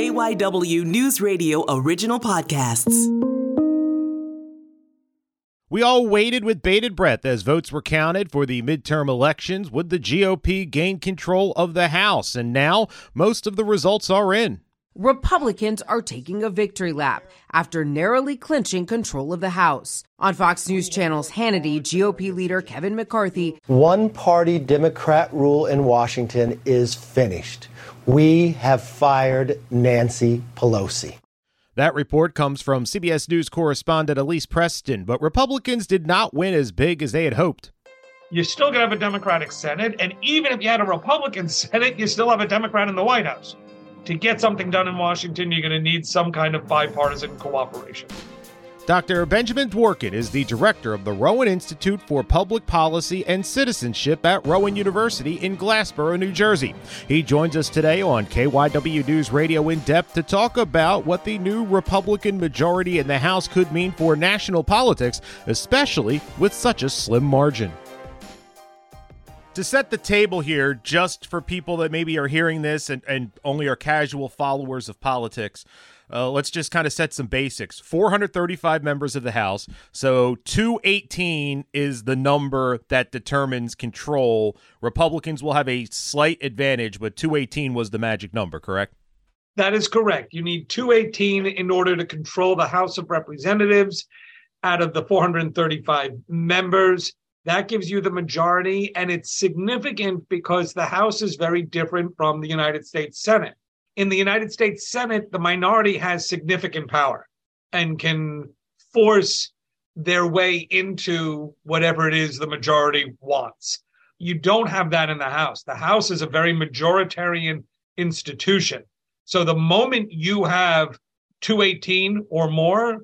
KYW News Radio original podcasts. We all waited with bated breath as votes were counted for the midterm elections. Would the GOP gain control of the House? And now most of the results are in. Republicans are taking a victory lap after narrowly clinching control of the House. On Fox News Channel's Hannity, GOP leader Kevin McCarthy. One party Democrat rule in Washington is finished. We have fired Nancy Pelosi. That report comes from CBS News correspondent Elise Preston, but Republicans did not win as big as they had hoped. You're still going to have a Democratic Senate, and even if you had a Republican Senate, you still have a Democrat in the White House. To get something done in Washington, you're going to need some kind of bipartisan cooperation. Dr. Benjamin Dworkin is the director of the Rowan Institute for Public Policy and Citizenship at Rowan University in Glassboro, New Jersey. He joins us today on KYW News Radio in depth to talk about what the new Republican majority in the House could mean for national politics, especially with such a slim margin. To set the table here, just for people that maybe are hearing this and, and only are casual followers of politics, uh, let's just kind of set some basics. 435 members of the House. So 218 is the number that determines control. Republicans will have a slight advantage, but 218 was the magic number, correct? That is correct. You need 218 in order to control the House of Representatives out of the 435 members. That gives you the majority, and it's significant because the House is very different from the United States Senate in the United States Senate, the minority has significant power and can force their way into whatever it is the majority wants. You don't have that in the House. The House is a very majoritarian institution. So the moment you have 218 or more,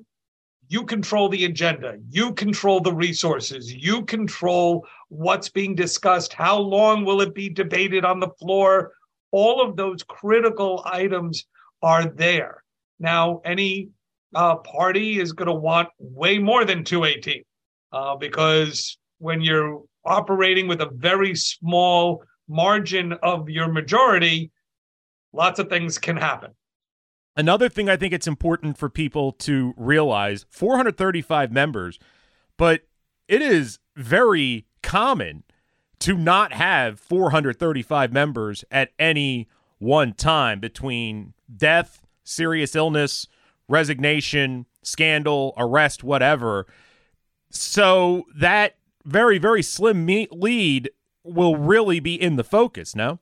you control the agenda, you control the resources, you control what's being discussed, how long will it be debated on the floor, all of those critical items are there. Now, any uh, party is going to want way more than 218 uh, because when you're operating with a very small margin of your majority, lots of things can happen. Another thing I think it's important for people to realize 435 members, but it is very common to not have 435 members at any one time between death, serious illness, resignation, scandal, arrest, whatever. So that very, very slim lead will really be in the focus, no?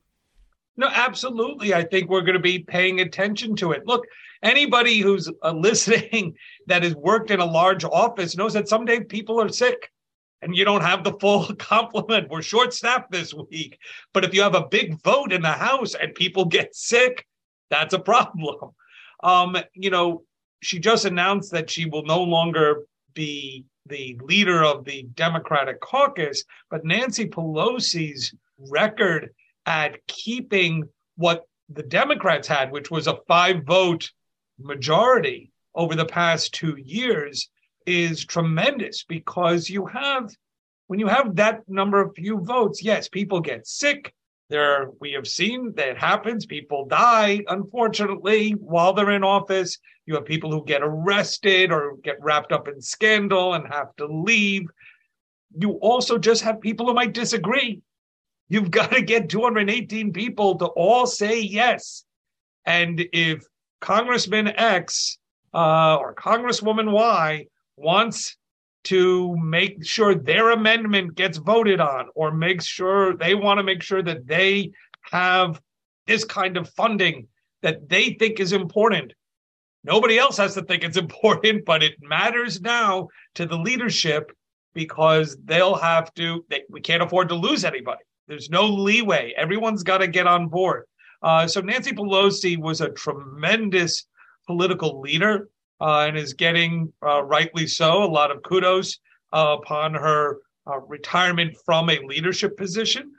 No, absolutely. I think we're going to be paying attention to it. Look, anybody who's uh, listening that has worked in a large office knows that someday people are sick and you don't have the full complement. We're short staffed this week. But if you have a big vote in the House and people get sick, that's a problem. Um, you know, she just announced that she will no longer be the leader of the Democratic caucus, but Nancy Pelosi's record at keeping what the Democrats had, which was a five vote majority over the past two years, is tremendous because you have when you have that number of few votes, yes, people get sick. There, we have seen that happens. People die, unfortunately, while they're in office. You have people who get arrested or get wrapped up in scandal and have to leave. You also just have people who might disagree. You've got to get 218 people to all say yes. And if Congressman X uh, or Congresswoman Y wants to make sure their amendment gets voted on or makes sure they want to make sure that they have this kind of funding that they think is important. Nobody else has to think it's important, but it matters now to the leadership because they'll have to, they, we can't afford to lose anybody. There's no leeway. Everyone's got to get on board. Uh, so Nancy Pelosi was a tremendous political leader and is getting, uh, rightly so, a lot of kudos uh, upon her uh, retirement from a leadership position.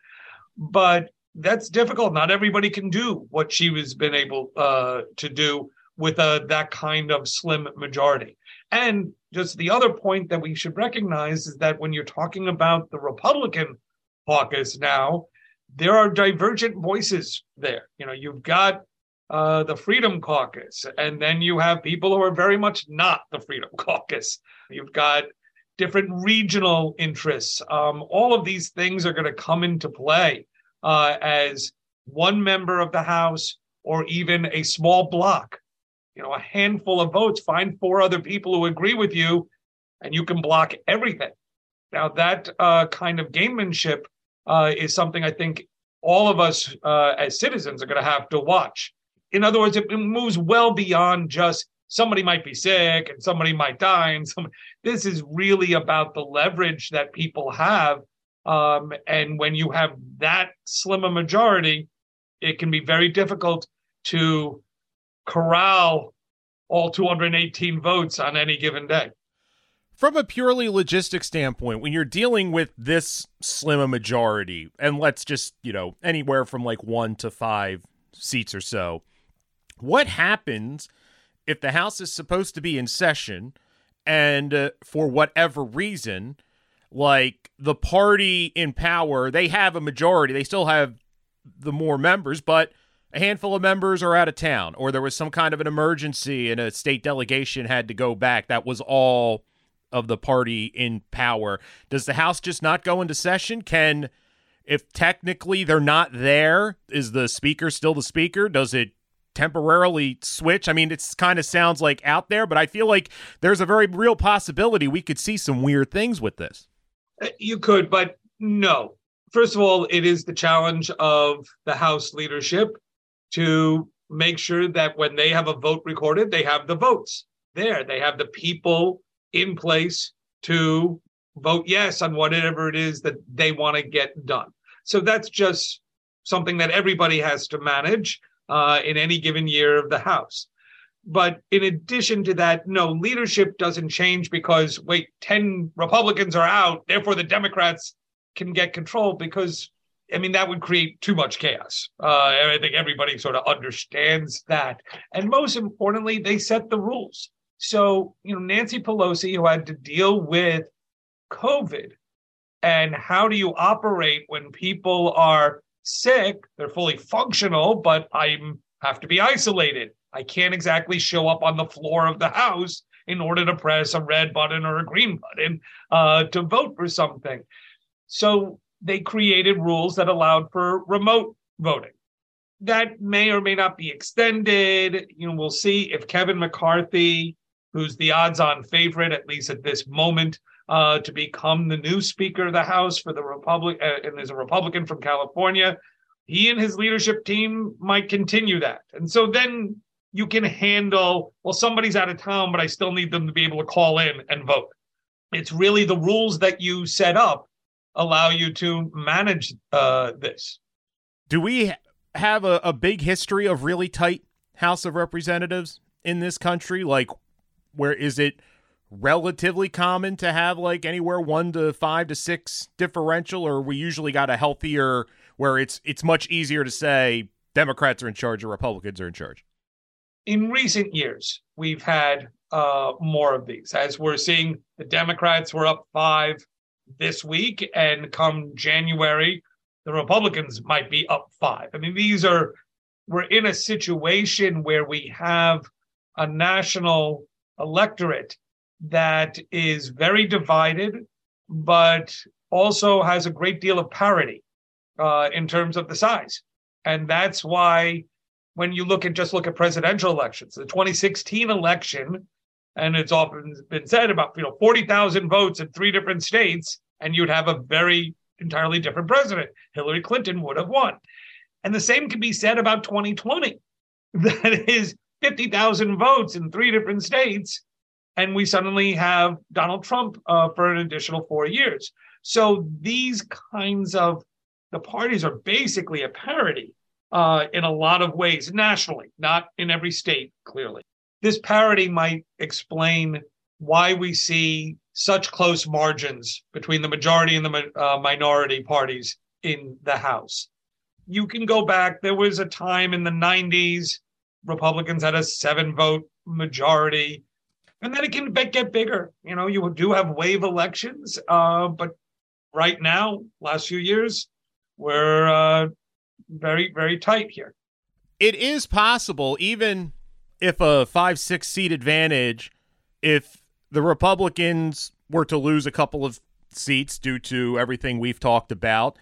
But that's difficult. Not everybody can do what she has been able uh, to do with that kind of slim majority. And just the other point that we should recognize is that when you're talking about the Republican caucus now, there are divergent voices there. You know, you've got uh, the Freedom Caucus, and then you have people who are very much not the Freedom Caucus. You've got different regional interests. Um, all of these things are going to come into play uh, as one member of the House or even a small block, you know, a handful of votes, find four other people who agree with you, and you can block everything. Now, that uh, kind of gamemanship uh, is something I think all of us uh, as citizens are going to have to watch. In other words, it moves well beyond just somebody might be sick and somebody might die, and some. This is really about the leverage that people have, um, and when you have that slim a majority, it can be very difficult to corral all 218 votes on any given day. From a purely logistic standpoint, when you're dealing with this slim a majority, and let's just, you know, anywhere from like one to five seats or so, what happens if the House is supposed to be in session and uh, for whatever reason, like the party in power, they have a majority, they still have the more members, but a handful of members are out of town, or there was some kind of an emergency and a state delegation had to go back. That was all of the party in power. Does the House just not go into session? Can, if technically they're not there, is the speaker still the speaker? Does it temporarily switch? I mean, it kind of sounds like out there, but I feel like there's a very real possibility we could see some weird things with this. Uh, you could, but no. First of all, it is the challenge of the House leadership to make sure that when they have a vote recorded, they have the votes there. They have the people in place to vote yes on whatever it is that they want to get done. So that's just something that everybody has to manage uh, in any given year of the House. But in addition to that, no, leadership doesn't change because, wait, 10 Republicans are out, therefore the Democrats can get control because, I mean, that would create too much chaos. Uh, I think everybody sort of understands that. And most importantly, they set the rules. So, you know, Nancy Pelosi, who had to deal with COVID, and how do you operate when people are sick? They're fully functional, but I have to be isolated. I can't exactly show up on the floor of the house in order to press a red button or a green button uh, to vote for something. So they created rules that allowed for remote voting. That may or may not be extended. You know, we'll see if Kevin McCarthy who's the odds on favorite, at least at this moment, uh, to become the new Speaker of the House for the Republic, uh, and is a Republican from California. He and his leadership team might continue that. And so then you can handle, well, somebody's out of town, but I still need them to be able to call in and vote. It's really the rules that you set up allow you to manage uh, this. Do we have a, a big history of really tight House of Representatives in this country? Like, where is it relatively common to have like anywhere one to five to six differential, or we usually got a healthier where it's it's much easier to say Democrats are in charge or Republicans are in charge? In recent years, we've had uh, more of these. As we're seeing, the Democrats were up five this week, and come January, the Republicans might be up five. I mean, these are we're in a situation where we have a national electorate that is very divided, but also has a great deal of parity uh, in terms of the size. And that's why when you look at just look at presidential elections, the 2016 election, and it's often been said about you know 40,000 votes in three different states, and you'd have a very entirely different president. Hillary Clinton would have won. And the same can be said about 2020. That is 50,000 votes in three different states, and we suddenly have Donald Trump uh, for an additional four years. So these kinds of the parties are basically a parody uh, in a lot of ways nationally, not in every state, clearly. This parody might explain why we see such close margins between the majority and the uh, minority parties in the House. You can go back, there was a time in the 90s Republicans had a seven vote majority. And then it can get bigger. You know, you do have wave elections, uh, but right now, last few years, we're uh, very, very tight here. it is possible, even if a five, six seat advantage, if the Republicans were to lose a couple of seats due to everything we've talked about,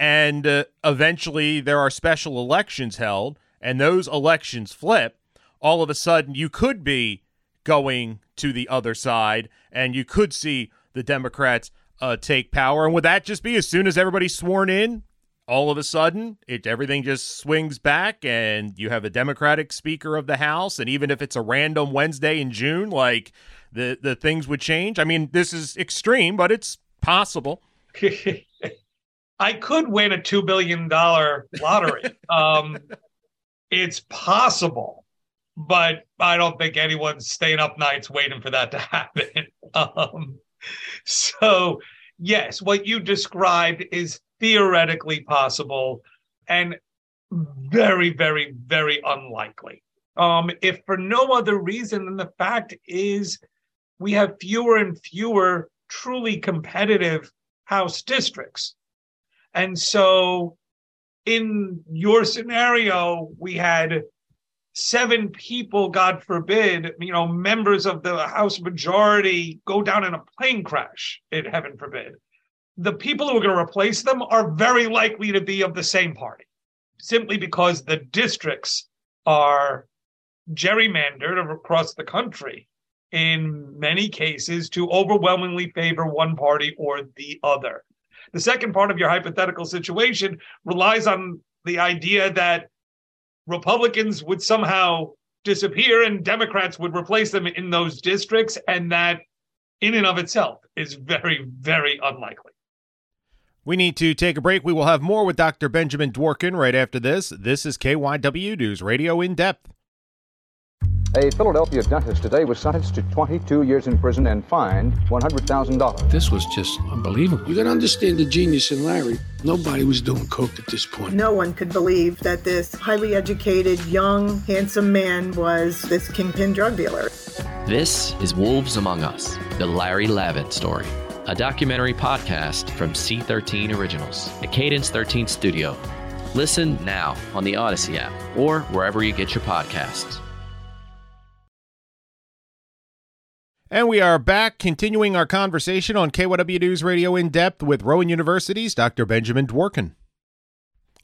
and uh, eventually there are special elections held, and those elections flip, all of a sudden you could be going to the other side, and you could see the Democrats uh, take power. And would that just be as soon as everybody's sworn in? All of a sudden, it everything just swings back, and you have a Democratic Speaker of the House. And even if it's a random Wednesday in June, like the the things would change. I mean, this is extreme, but it's possible. I could win a two billion dollar lottery. um, it's possible, but I don't think anyone's staying up nights waiting for that to happen. Um, so, yes, what you described is theoretically possible and very, very, very unlikely. Um, if for no other reason than the fact is we have fewer and fewer truly competitive House districts. And so in your scenario, we had seven people, God forbid, you know, members of the House majority go down in a plane crash, it heaven forbid. The people who are going to replace them are very likely to be of the same party, simply because the districts are gerrymandered across the country in many cases to overwhelmingly favor one party or the other. The second part of your hypothetical situation relies on the idea that Republicans would somehow disappear and Democrats would replace them in those districts. And that, in and of itself, is very, very unlikely. We need to take a break. We will have more with Dr. Benjamin Dworkin right after this. This is KYW News Radio in depth. A Philadelphia dentist today was sentenced to 22 years in prison and fined $100,000. This was just unbelievable. You got to understand the genius in Larry. Nobody was doing coke at this point. No one could believe that this highly educated, young, handsome man was this kingpin drug dealer. This is Wolves Among Us, the Larry Lavin story, a documentary podcast from C13 Originals, a Cadence 13 studio. Listen now on the Odyssey app or wherever you get your podcasts. And we are back continuing our conversation on KYW News Radio in depth with Rowan University's Dr. Benjamin Dworkin.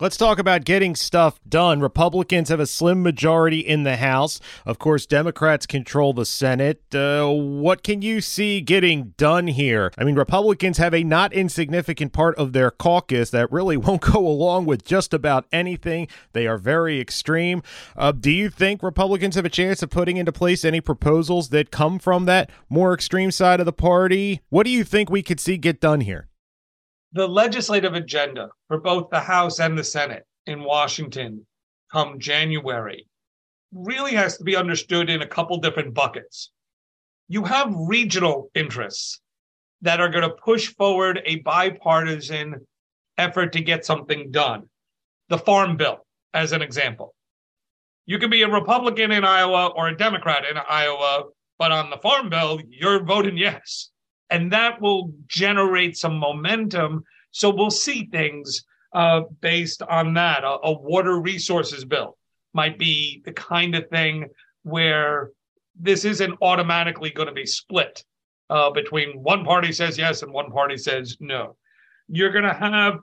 Let's talk about getting stuff done. Republicans have a slim majority in the House. Of course, Democrats control the Senate. Uh, what can you see getting done here? I mean, Republicans have a not insignificant part of their caucus that really won't go along with just about anything. They are very extreme. Uh, do you think Republicans have a chance of putting into place any proposals that come from that more extreme side of the party? What do you think we could see get done here? The legislative agenda for both the House and the Senate in Washington come January really has to be understood in a couple different buckets. You have regional interests that are going to push forward a bipartisan effort to get something done. The Farm Bill, as an example. You can be a Republican in Iowa or a Democrat in Iowa, but on the Farm Bill, you're voting yes and that will generate some momentum. So we'll see things uh, based on that. A, a, water resources bill might be the kind of thing where this isn't automatically going to be split uh, between one party says yes and one party says no. You're going to have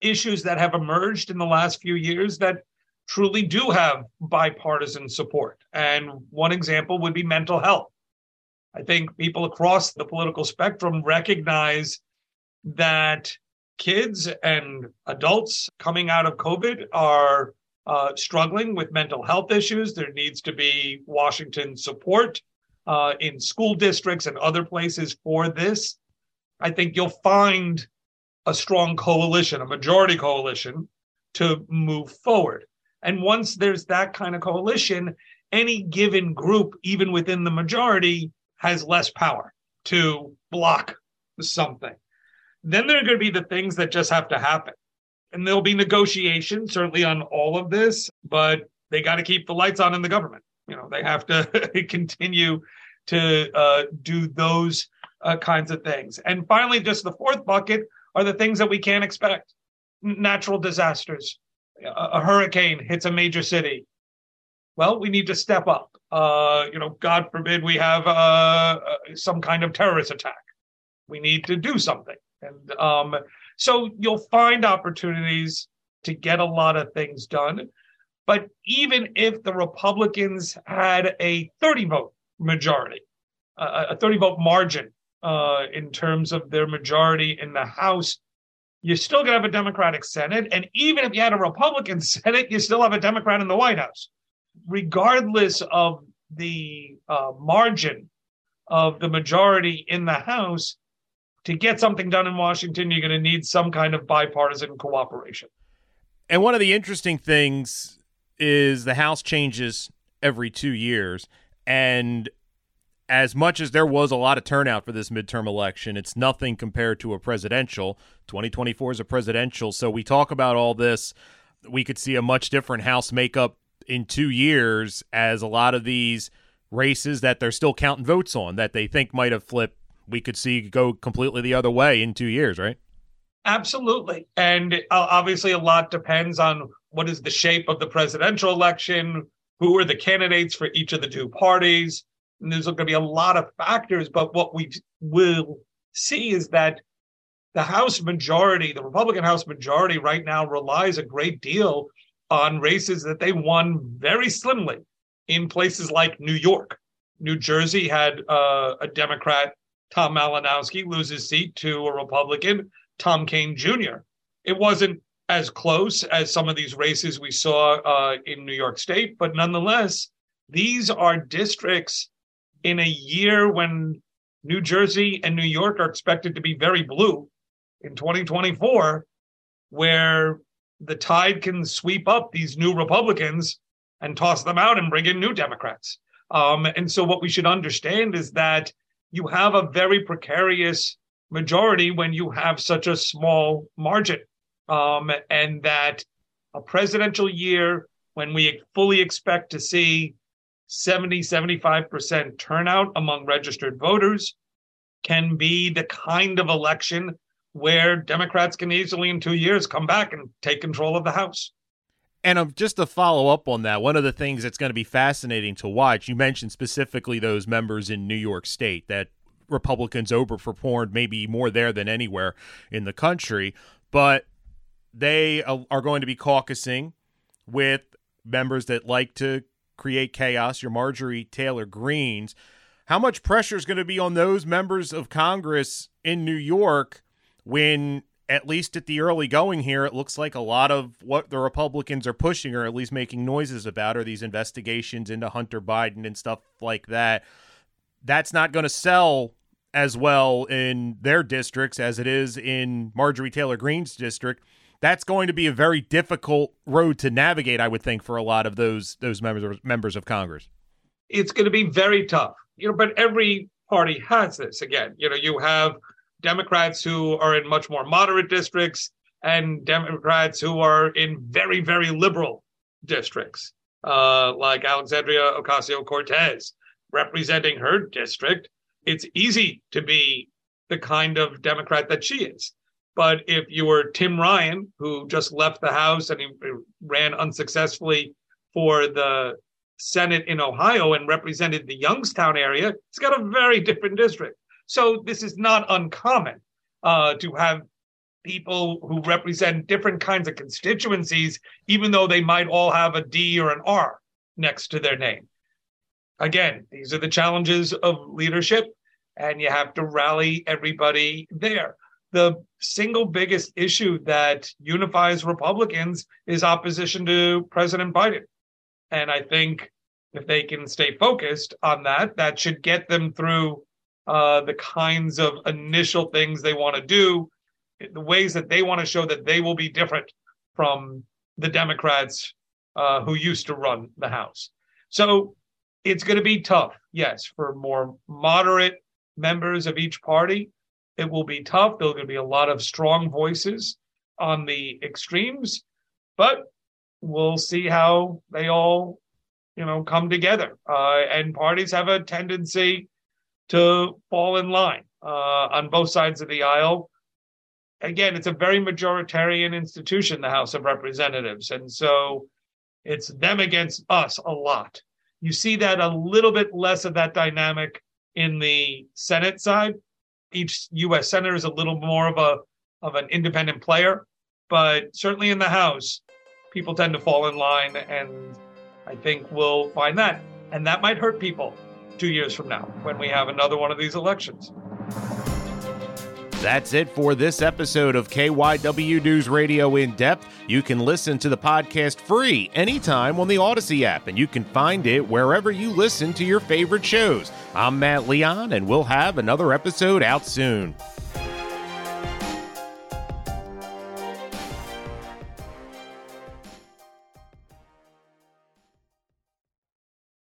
issues that have emerged in the last few years that truly do have bipartisan support. And one example would be mental health. I think people across the political spectrum recognize that kids and adults coming out of COVID are uh, struggling with mental health issues. There needs to be Washington support uh, in school districts and other places for this. I think you'll find a strong coalition, a majority coalition to move forward. And once there's that kind of coalition, any given group, even within the majority, has less power to block something. Then there are going to be the things that just have to happen. And there'll be negotiation, certainly on all of this, but they got to keep the lights on in the government. You know, they have to continue to uh, do those uh, kinds of things. And finally, just the fourth bucket are the things that we can't expect natural disasters. A, a hurricane hits a major city, well, we need to step up. Uh, you know, God forbid we have uh, uh, some kind of terrorist attack. We need to do something. And um, so you'll find opportunities to get a lot of things done. But even if the Republicans had a 30 vote majority, uh, a 30 vote margin uh, in terms of their majority in the House, you're still going to have a Democratic Senate. And even if you had a Republican Senate, you still have a Democrat in the White House. Regardless of the uh, margin of the majority in the House, to get something done in Washington, you're going to need some kind of bipartisan cooperation. And one of the interesting things is the House changes every two years. And as much as there was a lot of turnout for this midterm election, it's nothing compared to a presidential. 2024 is a presidential. So we talk about all this. We could see a much different House makeup in two years as a lot of these races that they're still counting votes on that they think might have flipped, we could see go completely the other way in two years, right? Absolutely. And uh, obviously, a lot depends on what is the shape of the presidential election, who are the candidates for each of the two parties. And there's going to be a lot of factors. But what we will see is that the House majority, the Republican House majority right now relies a great deal on races that they won very slimly in places like New York. New Jersey had uh, a Democrat, Tom Malinowski, lose his seat to a Republican, Tom Kean Jr. It wasn't as close as some of these races we saw uh, in New York State, but nonetheless, these are districts in a year when New Jersey and New York are expected to be very blue in 2024, where the tide can sweep up these new Republicans and toss them out and bring in new Democrats. Um, and so, what we should understand is that you have a very precarious majority when you have such a small margin um, and that a presidential year when we fully expect to see 70, 75% turnout among registered voters can be the kind of election where Democrats can easily, in two years, come back and take control of the House. And um, just to follow up on that, one of the things that's going to be fascinating to watch, you mentioned specifically those members in New York State that Republicans overperformed maybe more there than anywhere in the country. But they are going to be caucusing with members that like to create chaos, your Marjorie Taylor Greens. How much pressure is going to be on those members of Congress in New York when, at least at the early going here, it looks like a lot of what the Republicans are pushing or at least making noises about are these investigations into Hunter Biden and stuff like that. That's not going to sell as well in their districts as it is in Marjorie Taylor Greene's district that's going to be a very difficult road to navigate, I would think, for a lot of those those members members of Congress. It's going to be very tough, you know. But every party has this. Again, you know, you have Democrats who are in much more moderate districts and Democrats who are in very very liberal districts, uh, like Alexandria Ocasio Cortez representing her district. It's easy to be the kind of Democrat that she is. But if you were Tim Ryan, who just left the House and he ran unsuccessfully for the Senate in Ohio and represented the Youngstown area, he's got a very different district. So this is not uncommon uh, to have people who represent different kinds of constituencies, even though they might all have a D or an R next to their name. Again, these are the challenges of leadership, and you have to rally everybody there the single biggest issue that unifies Republicans is opposition to President Biden. And I think if they can stay focused on that, that should get them through uh, the kinds of initial things they want to do, the ways that they want to show that they will be different from the Democrats uh, who used to run the House. So it's going to be tough, yes, for more moderate members of each party it will be tough. There's going to be a lot of strong voices on the extremes, but we'll see how they all, you know, come together. Uh, and parties have a tendency to fall in line uh, on both sides of the aisle. Again, it's a very majoritarian institution, the House of Representatives, and so It's them against us a lot. You see that a little bit less of that dynamic in the Senate side. Each U.S. senator is a little more of a of an independent player, but certainly in the House, people tend to fall in line, and I think we'll find that, and that might hurt people two years from now when we have another one of these elections. That's it for this episode of KYW News Radio In Depth. You can listen to the podcast free anytime on the Odyssey app, and you can find it wherever you listen to your favorite shows. I'm Matt Leon, and we'll have another episode out soon.